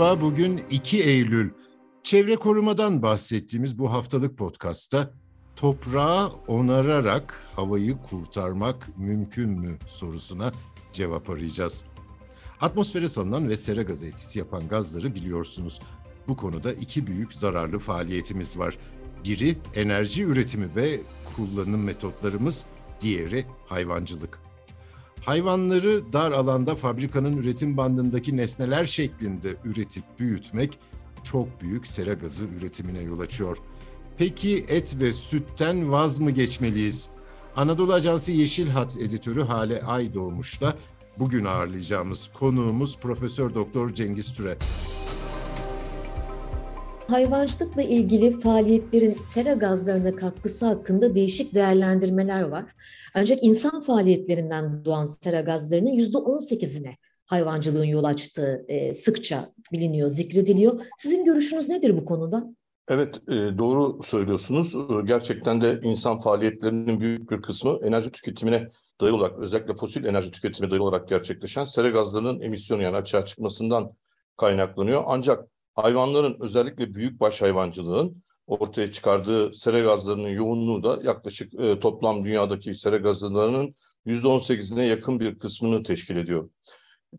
Merhaba, bugün 2 Eylül. Çevre korumadan bahsettiğimiz bu haftalık podcastta toprağı onararak havayı kurtarmak mümkün mü sorusuna cevap arayacağız. Atmosfere salınan ve sera gazı etkisi yapan gazları biliyorsunuz. Bu konuda iki büyük zararlı faaliyetimiz var. Biri enerji üretimi ve kullanım metotlarımız, diğeri hayvancılık. Hayvanları dar alanda fabrikanın üretim bandındaki nesneler şeklinde üretip büyütmek çok büyük sera gazı üretimine yol açıyor. Peki et ve sütten vaz mı geçmeliyiz? Anadolu Ajansı Yeşil Hat editörü Hale Aydoğmuş'la bugün ağırlayacağımız konuğumuz Profesör Doktor Cengiz Türe. Hayvancılıkla ilgili faaliyetlerin sera gazlarına katkısı hakkında değişik değerlendirmeler var. Ancak insan faaliyetlerinden doğan sera gazlarının yüzde 18'ine hayvancılığın yol açtığı e, sıkça biliniyor, zikrediliyor. Sizin görüşünüz nedir bu konuda? Evet, e, doğru söylüyorsunuz. E, gerçekten de insan faaliyetlerinin büyük bir kısmı enerji tüketimine dayalı olarak, özellikle fosil enerji tüketimine dayalı olarak gerçekleşen sera gazlarının emisyonu yani açığa çıkmasından kaynaklanıyor. Ancak hayvanların özellikle büyükbaş hayvancılığın ortaya çıkardığı sera gazlarının yoğunluğu da yaklaşık e, toplam dünyadaki sera gazlarının %18'ine yakın bir kısmını teşkil ediyor.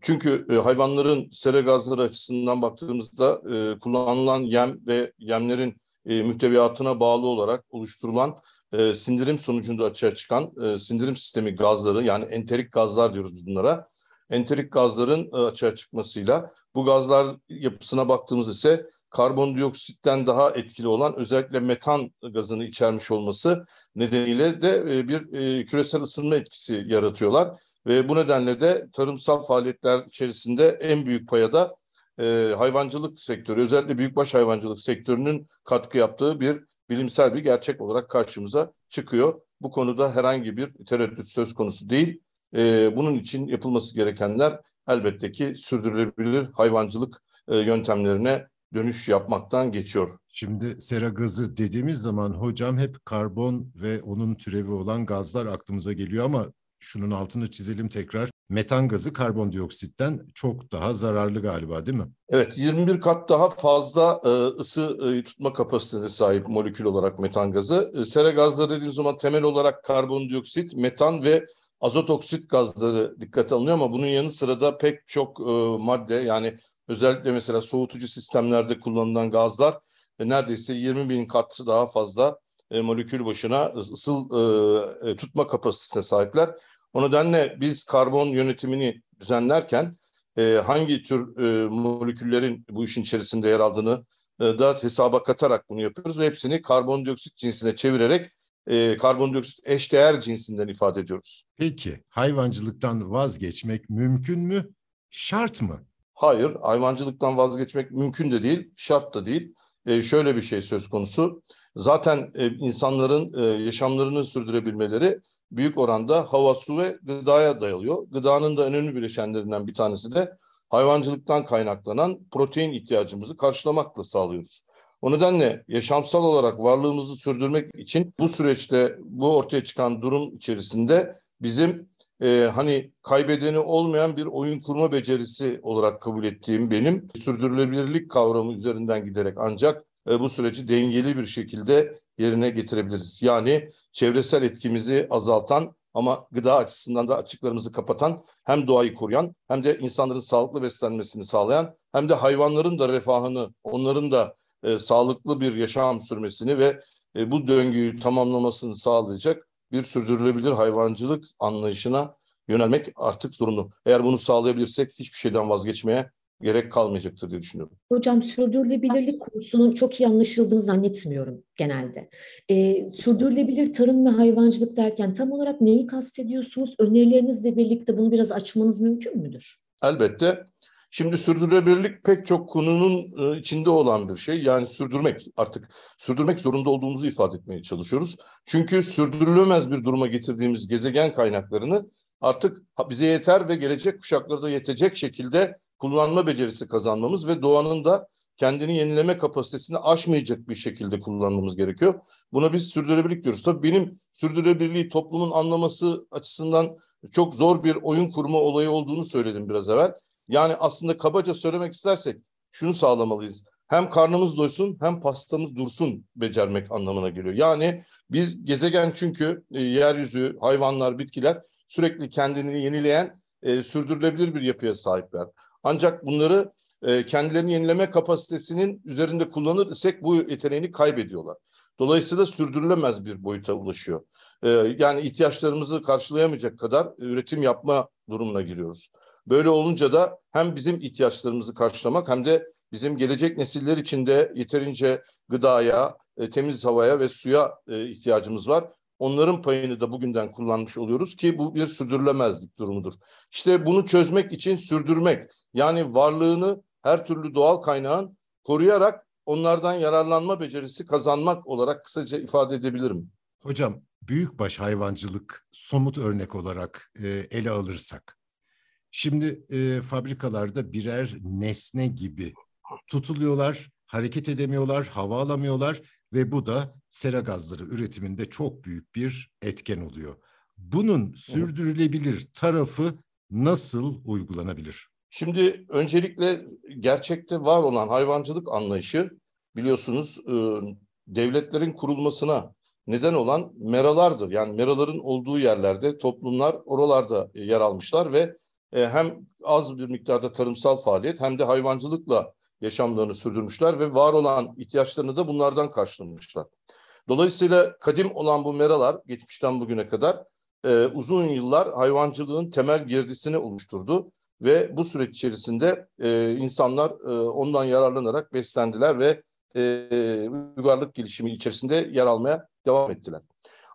Çünkü e, hayvanların sera gazları açısından baktığımızda e, kullanılan yem ve yemlerin e, mühteviyatına bağlı olarak oluşturulan e, sindirim sonucunda açığa çıkan e, sindirim sistemi gazları yani enterik gazlar diyoruz bunlara. Enterik gazların e, açığa çıkmasıyla bu gazlar yapısına baktığımız ise karbondioksitten daha etkili olan özellikle metan gazını içermiş olması nedeniyle de e, bir e, küresel ısınma etkisi yaratıyorlar. Ve bu nedenle de tarımsal faaliyetler içerisinde en büyük paya da hayvancılık sektörü, özellikle büyükbaş hayvancılık sektörünün katkı yaptığı bir bilimsel bir gerçek olarak karşımıza çıkıyor. Bu konuda herhangi bir tereddüt söz konusu değil. E, bunun için yapılması gerekenler elbette ki sürdürülebilir hayvancılık e, yöntemlerine dönüş yapmaktan geçiyor. Şimdi sera gazı dediğimiz zaman hocam hep karbon ve onun türevi olan gazlar aklımıza geliyor ama şunun altını çizelim tekrar. Metan gazı karbondioksitten çok daha zararlı galiba değil mi? Evet 21 kat daha fazla e, ısı e, tutma kapasitesine sahip molekül olarak metan gazı. E, sera gazları dediğimiz zaman temel olarak karbondioksit, metan ve azot oksit gazları dikkate alınıyor ama bunun yanı sıra da pek çok e, madde yani özellikle mesela soğutucu sistemlerde kullanılan gazlar e, neredeyse 20 bin kat daha fazla e, molekül başına ısı e, e, tutma kapasitesine sahipler. O nedenle biz karbon yönetimini düzenlerken e, hangi tür e, moleküllerin bu işin içerisinde yer aldığını e, da hesaba katarak bunu yapıyoruz ve hepsini karbondioksit cinsine çevirerek e, karbondioksit eşdeğer cinsinden ifade ediyoruz. Peki hayvancılıktan vazgeçmek mümkün mü? Şart mı? Hayır, hayvancılıktan vazgeçmek mümkün de değil, şart da değil. E, şöyle bir şey söz konusu. Zaten e, insanların e, yaşamlarını sürdürebilmeleri büyük oranda hava, su ve gıdaya dayalıyor. Gıdanın da önemli bileşenlerinden bir tanesi de hayvancılıktan kaynaklanan protein ihtiyacımızı karşılamakla sağlıyoruz. O nedenle yaşamsal olarak varlığımızı sürdürmek için bu süreçte bu ortaya çıkan durum içerisinde bizim e, hani kaybedeni olmayan bir oyun kurma becerisi olarak kabul ettiğim benim sürdürülebilirlik kavramı üzerinden giderek ancak e, bu süreci dengeli bir şekilde yerine getirebiliriz. Yani çevresel etkimizi azaltan ama gıda açısından da açıklarımızı kapatan hem doğayı koruyan hem de insanların sağlıklı beslenmesini sağlayan hem de hayvanların da refahını, onların da e, sağlıklı bir yaşam sürmesini ve e, bu döngüyü tamamlamasını sağlayacak bir sürdürülebilir hayvancılık anlayışına yönelmek artık zorunlu. Eğer bunu sağlayabilirsek hiçbir şeyden vazgeçmeye gerek kalmayacaktır diye düşünüyorum. Hocam sürdürülebilirlik konusunun çok iyi anlaşıldığını zannetmiyorum genelde. Ee, sürdürülebilir tarım ve hayvancılık derken tam olarak neyi kastediyorsunuz? Önerilerinizle birlikte bunu biraz açmanız mümkün müdür? Elbette. Şimdi sürdürülebilirlik pek çok konunun e, içinde olan bir şey. Yani sürdürmek artık sürdürmek zorunda olduğumuzu ifade etmeye çalışıyoruz. Çünkü sürdürülemez bir duruma getirdiğimiz gezegen kaynaklarını artık bize yeter ve gelecek kuşaklara da yetecek şekilde kullanma becerisi kazanmamız ve doğanın da kendini yenileme kapasitesini aşmayacak bir şekilde kullanmamız gerekiyor. Buna biz sürdürülebilirlik diyoruz. Tabii benim sürdürülebilirliği toplumun anlaması açısından çok zor bir oyun kurma olayı olduğunu söyledim biraz evvel. Yani aslında kabaca söylemek istersek şunu sağlamalıyız. Hem karnımız doysun hem pastamız dursun becermek anlamına geliyor. Yani biz gezegen çünkü e, yeryüzü, hayvanlar, bitkiler sürekli kendini yenileyen, e, sürdürülebilir bir yapıya sahipler. Ancak bunları e, kendilerini yenileme kapasitesinin üzerinde kullanır isek bu yeteneğini kaybediyorlar. Dolayısıyla sürdürülemez bir boyuta ulaşıyor. E, yani ihtiyaçlarımızı karşılayamayacak kadar üretim yapma durumuna giriyoruz. Böyle olunca da hem bizim ihtiyaçlarımızı karşılamak hem de bizim gelecek nesiller için de yeterince gıdaya, e, temiz havaya ve suya e, ihtiyacımız var. Onların payını da bugünden kullanmış oluyoruz ki bu bir sürdürülemezlik durumudur. İşte bunu çözmek için sürdürmek yani varlığını her türlü doğal kaynağın koruyarak onlardan yararlanma becerisi kazanmak olarak kısaca ifade edebilirim. Hocam büyükbaş hayvancılık somut örnek olarak e, ele alırsak şimdi e, fabrikalarda birer nesne gibi tutuluyorlar, hareket edemiyorlar, hava alamıyorlar ve bu da sera gazları üretiminde çok büyük bir etken oluyor. Bunun sürdürülebilir tarafı nasıl uygulanabilir? Şimdi öncelikle gerçekte var olan hayvancılık anlayışı biliyorsunuz e, devletlerin kurulmasına neden olan meralardır. Yani meraların olduğu yerlerde toplumlar oralarda yer almışlar ve e, hem az bir miktarda tarımsal faaliyet hem de hayvancılıkla yaşamlarını sürdürmüşler ve var olan ihtiyaçlarını da bunlardan karşılamışlar. Dolayısıyla kadim olan bu meralar geçmişten bugüne kadar e, uzun yıllar hayvancılığın temel girdisini oluşturdu ve bu süreç içerisinde e, insanlar e, ondan yararlanarak beslendiler ve e, uygarlık gelişimi içerisinde yer almaya devam ettiler.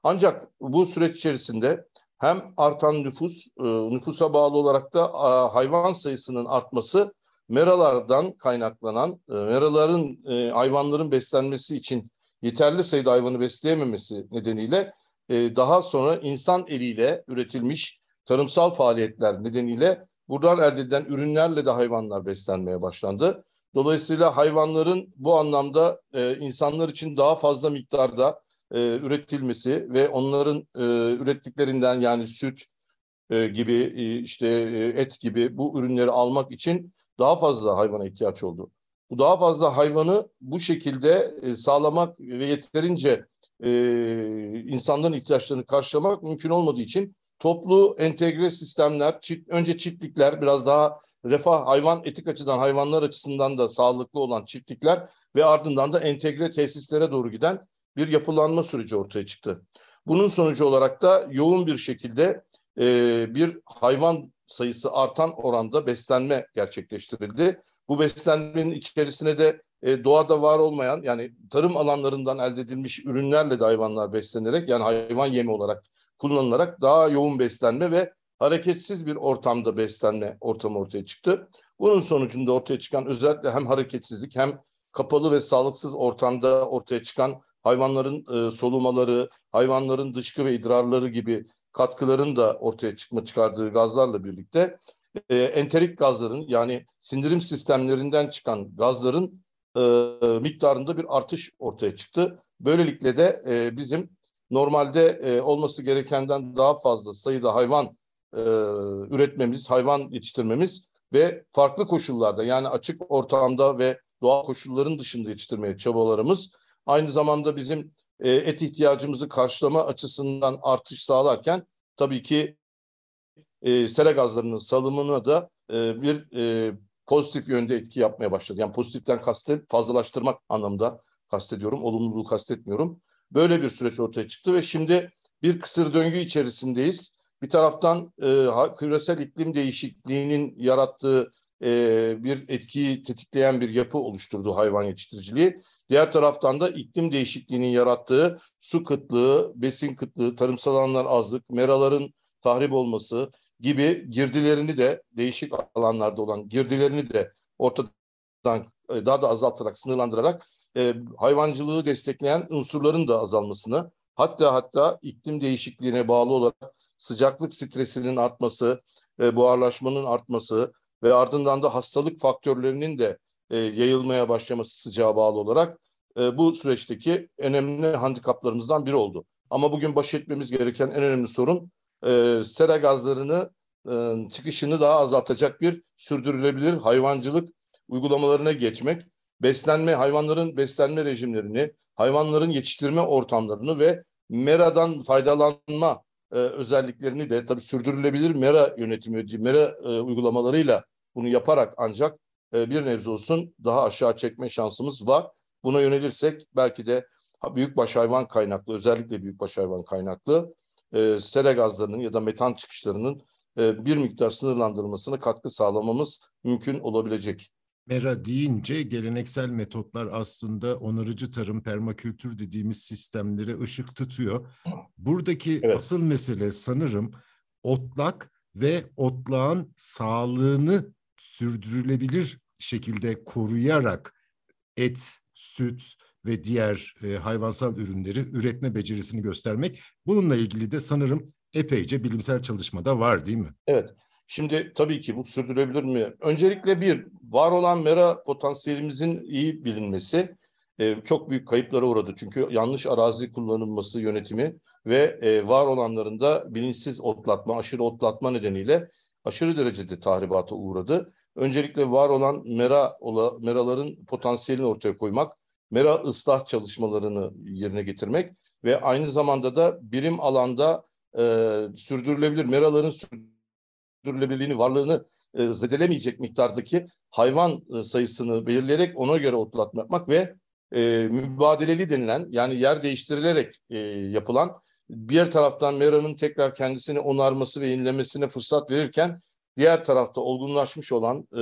Ancak bu süreç içerisinde hem artan nüfus, e, nüfusa bağlı olarak da hayvan sayısının artması meralardan kaynaklanan, e, meraların e, hayvanların beslenmesi için yeterli sayıda hayvanı besleyememesi nedeniyle e, daha sonra insan eliyle üretilmiş tarımsal faaliyetler nedeniyle buradan elde edilen ürünlerle de hayvanlar beslenmeye başlandı. Dolayısıyla hayvanların bu anlamda insanlar için daha fazla miktarda e, üretilmesi ve onların e, ürettiklerinden yani süt e, gibi e, işte e, et gibi bu ürünleri almak için daha fazla hayvana ihtiyaç oldu. Bu daha fazla hayvanı bu şekilde e, sağlamak ve yeterince e, insanların ihtiyaçlarını karşılamak mümkün olmadığı için toplu entegre sistemler, çift, önce çiftlikler biraz daha refah hayvan etik açıdan hayvanlar açısından da sağlıklı olan çiftlikler ve ardından da entegre tesislere doğru giden bir yapılanma süreci ortaya çıktı. Bunun sonucu olarak da yoğun bir şekilde e, bir hayvan sayısı artan oranda beslenme gerçekleştirildi. Bu beslenmenin içerisine de e, doğada var olmayan yani tarım alanlarından elde edilmiş ürünlerle de hayvanlar beslenerek yani hayvan yemi olarak kullanılarak daha yoğun beslenme ve hareketsiz bir ortamda beslenme ortamı ortaya çıktı. Bunun sonucunda ortaya çıkan özellikle hem hareketsizlik hem kapalı ve sağlıksız ortamda ortaya çıkan hayvanların e, solumaları, hayvanların dışkı ve idrarları gibi katkıların da ortaya çıkma çıkardığı gazlarla birlikte e, enterik gazların yani sindirim sistemlerinden çıkan gazların e, miktarında bir artış ortaya çıktı. Böylelikle de e, bizim normalde e, olması gerekenden daha fazla sayıda hayvan e, üretmemiz, hayvan yetiştirmemiz ve farklı koşullarda yani açık ortamda ve doğal koşulların dışında yetiştirmeye çabalarımız aynı zamanda bizim e, et ihtiyacımızı karşılama açısından artış sağlarken tabii ki e, sera gazlarının salımına da e, bir e, pozitif yönde etki yapmaya başladı. Yani pozitiften kastı fazlalaştırmak anlamında kastediyorum. Olumluluğu kastetmiyorum. Böyle bir süreç ortaya çıktı ve şimdi bir kısır döngü içerisindeyiz. Bir taraftan e, küresel iklim değişikliğinin yarattığı e, bir etkiyi tetikleyen bir yapı oluşturdu hayvan yetiştiriciliği. Diğer taraftan da iklim değişikliğinin yarattığı su kıtlığı, besin kıtlığı, tarımsal alanlar azlık, meraların tahrip olması gibi girdilerini de değişik alanlarda olan girdilerini de ortadan e, daha da azaltarak, sınırlandırarak e, hayvancılığı destekleyen unsurların da azalmasını, hatta hatta iklim değişikliğine bağlı olarak sıcaklık stresinin artması, e, buharlaşmanın artması ve ardından da hastalık faktörlerinin de e, yayılmaya başlaması sıcağa bağlı olarak e, bu süreçteki önemli handikaplarımızdan biri oldu. Ama bugün baş etmemiz gereken en önemli sorun e, sera gazlarını e, çıkışını daha azaltacak bir sürdürülebilir hayvancılık uygulamalarına geçmek, beslenme, hayvanların beslenme rejimlerini, hayvanların yetiştirme ortamlarını ve meradan faydalanma e, özelliklerini de tabii sürdürülebilir mera yönetimi, mera e, uygulamalarıyla bunu yaparak ancak e, bir nebze olsun daha aşağı çekme şansımız var. Buna yönelirsek belki de büyükbaş hayvan kaynaklı, özellikle büyükbaş hayvan kaynaklı e, sera gazlarının ya da metan çıkışlarının e, bir miktar sınırlandırılmasına katkı sağlamamız mümkün olabilecek. Mera deyince geleneksel metotlar aslında onarıcı tarım, permakültür dediğimiz sistemlere ışık tutuyor. Buradaki evet. asıl mesele sanırım otlak ve otlağın sağlığını sürdürülebilir şekilde koruyarak et, süt ve diğer e, hayvansal ürünleri üretme becerisini göstermek. Bununla ilgili de sanırım epeyce bilimsel çalışmada var değil mi? Evet. Şimdi tabii ki bu sürdürülebilir mi? Öncelikle bir, var olan mera potansiyelimizin iyi bilinmesi e, çok büyük kayıplara uğradı. Çünkü yanlış arazi kullanılması yönetimi ve e, var olanların da bilinçsiz otlatma, aşırı otlatma nedeniyle aşırı derecede tahribata uğradı. Öncelikle var olan mera ola, meraların potansiyelini ortaya koymak, mera ıslah çalışmalarını yerine getirmek ve aynı zamanda da birim alanda e, sürdürülebilir meraların sürdürülebilirliğini, varlığını e, zedelemeyecek miktardaki hayvan e, sayısını belirleyerek ona göre otlatma yapmak ve e, mübadeleli denilen yani yer değiştirilerek e, yapılan bir taraftan meranın tekrar kendisini onarması ve yenilemesine fırsat verirken diğer tarafta olgunlaşmış olan, e,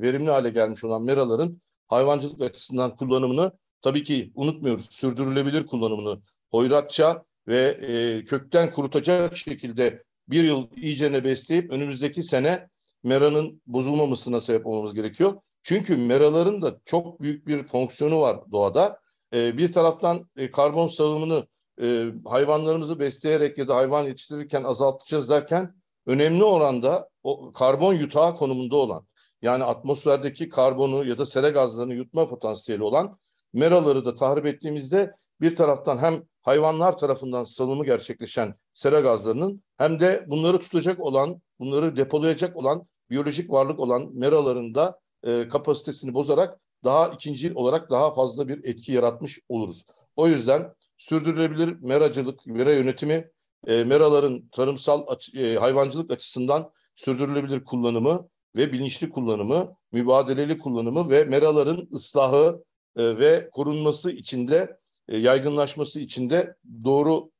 verimli hale gelmiş olan meraların hayvancılık açısından kullanımını tabii ki unutmuyoruz. Sürdürülebilir kullanımını hoyratça ve e, kökten kurutacak şekilde bir yıl iyicene besleyip önümüzdeki sene meranın bozulmamasına sebep olmamız gerekiyor. Çünkü meraların da çok büyük bir fonksiyonu var doğada. E, bir taraftan e, karbon salımını e, hayvanlarımızı besleyerek ya da hayvan yetiştirirken azaltacağız derken önemli oranda o karbon yutağı konumunda olan yani atmosferdeki karbonu ya da sera gazlarını yutma potansiyeli olan meraları da tahrip ettiğimizde bir taraftan hem hayvanlar tarafından salımı gerçekleşen sera gazlarının hem de bunları tutacak olan, bunları depolayacak olan biyolojik varlık olan meraların da e, kapasitesini bozarak daha ikinci olarak daha fazla bir etki yaratmış oluruz. O yüzden sürdürülebilir meracılık, mera yönetimi, e, meraların tarımsal e, hayvancılık açısından sürdürülebilir kullanımı ve bilinçli kullanımı, mübadeleli kullanımı ve meraların ıslahı e, ve korunması içinde, e, yaygınlaşması içinde doğru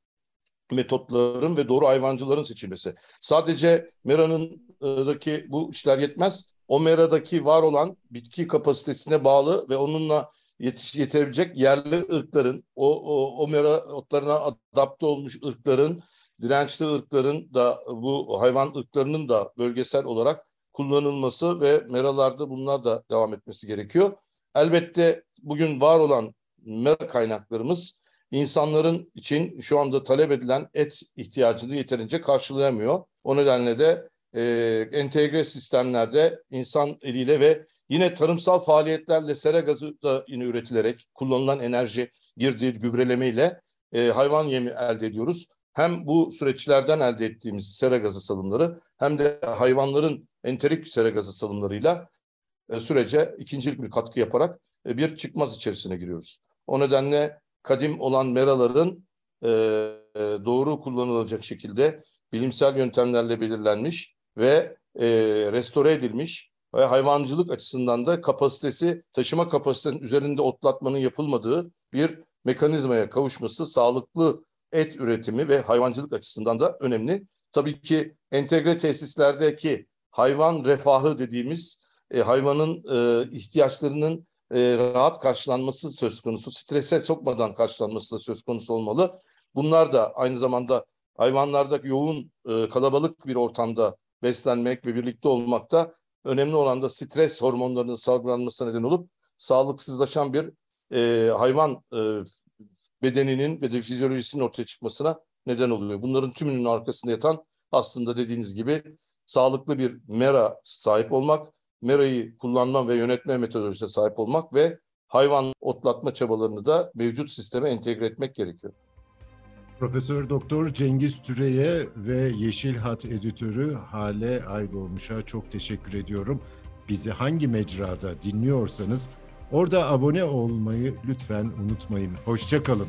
metotların ve doğru hayvancıların seçilmesi. Sadece meranındaki bu işler yetmez. O meradaki var olan bitki kapasitesine bağlı ve onunla yetiş, yetebilecek yerli ırkların, o, o, o mera otlarına adapte olmuş ırkların, dirençli ırkların da bu hayvan ırklarının da bölgesel olarak kullanılması ve meralarda bunlar da devam etmesi gerekiyor. Elbette bugün var olan mera kaynaklarımız insanların için şu anda talep edilen et ihtiyacını yeterince karşılayamıyor. O nedenle de e, entegre sistemlerde insan eliyle ve yine tarımsal faaliyetlerle sera gazı da yine üretilerek kullanılan enerji girdiği gübrelemeyle e, hayvan yemi elde ediyoruz. Hem bu süreçlerden elde ettiğimiz sera gazı salımları hem de hayvanların enterik sera gazı salımlarıyla e, sürece ikincilik bir katkı yaparak e, bir çıkmaz içerisine giriyoruz. O nedenle kadim olan meraların e, e, doğru kullanılacak şekilde bilimsel yöntemlerle belirlenmiş ve e, restore edilmiş ve hayvancılık açısından da kapasitesi, taşıma kapasitesinin üzerinde otlatmanın yapılmadığı bir mekanizmaya kavuşması sağlıklı et üretimi ve hayvancılık açısından da önemli. Tabii ki entegre tesislerdeki hayvan refahı dediğimiz e, hayvanın e, ihtiyaçlarının e, rahat karşılanması söz konusu, strese sokmadan karşılanması da söz konusu olmalı. Bunlar da aynı zamanda hayvanlarda yoğun e, kalabalık bir ortamda beslenmek ve birlikte olmakta önemli olan da stres hormonlarının salgılanmasına neden olup sağlıksızlaşan bir e, hayvan e, bedeninin ve de fizyolojisinin ortaya çıkmasına neden oluyor. Bunların tümünün arkasında yatan aslında dediğiniz gibi sağlıklı bir mera sahip olmak, merayı kullanma ve yönetme metodolojisine sahip olmak ve hayvan otlatma çabalarını da mevcut sisteme entegre etmek gerekiyor. Profesör Doktor Cengiz Türe'ye ve Yeşil Hat editörü Hale Aydoğmuş'a çok teşekkür ediyorum. bizi hangi mecrada dinliyorsanız orada abone olmayı lütfen unutmayın. Hoşçakalın.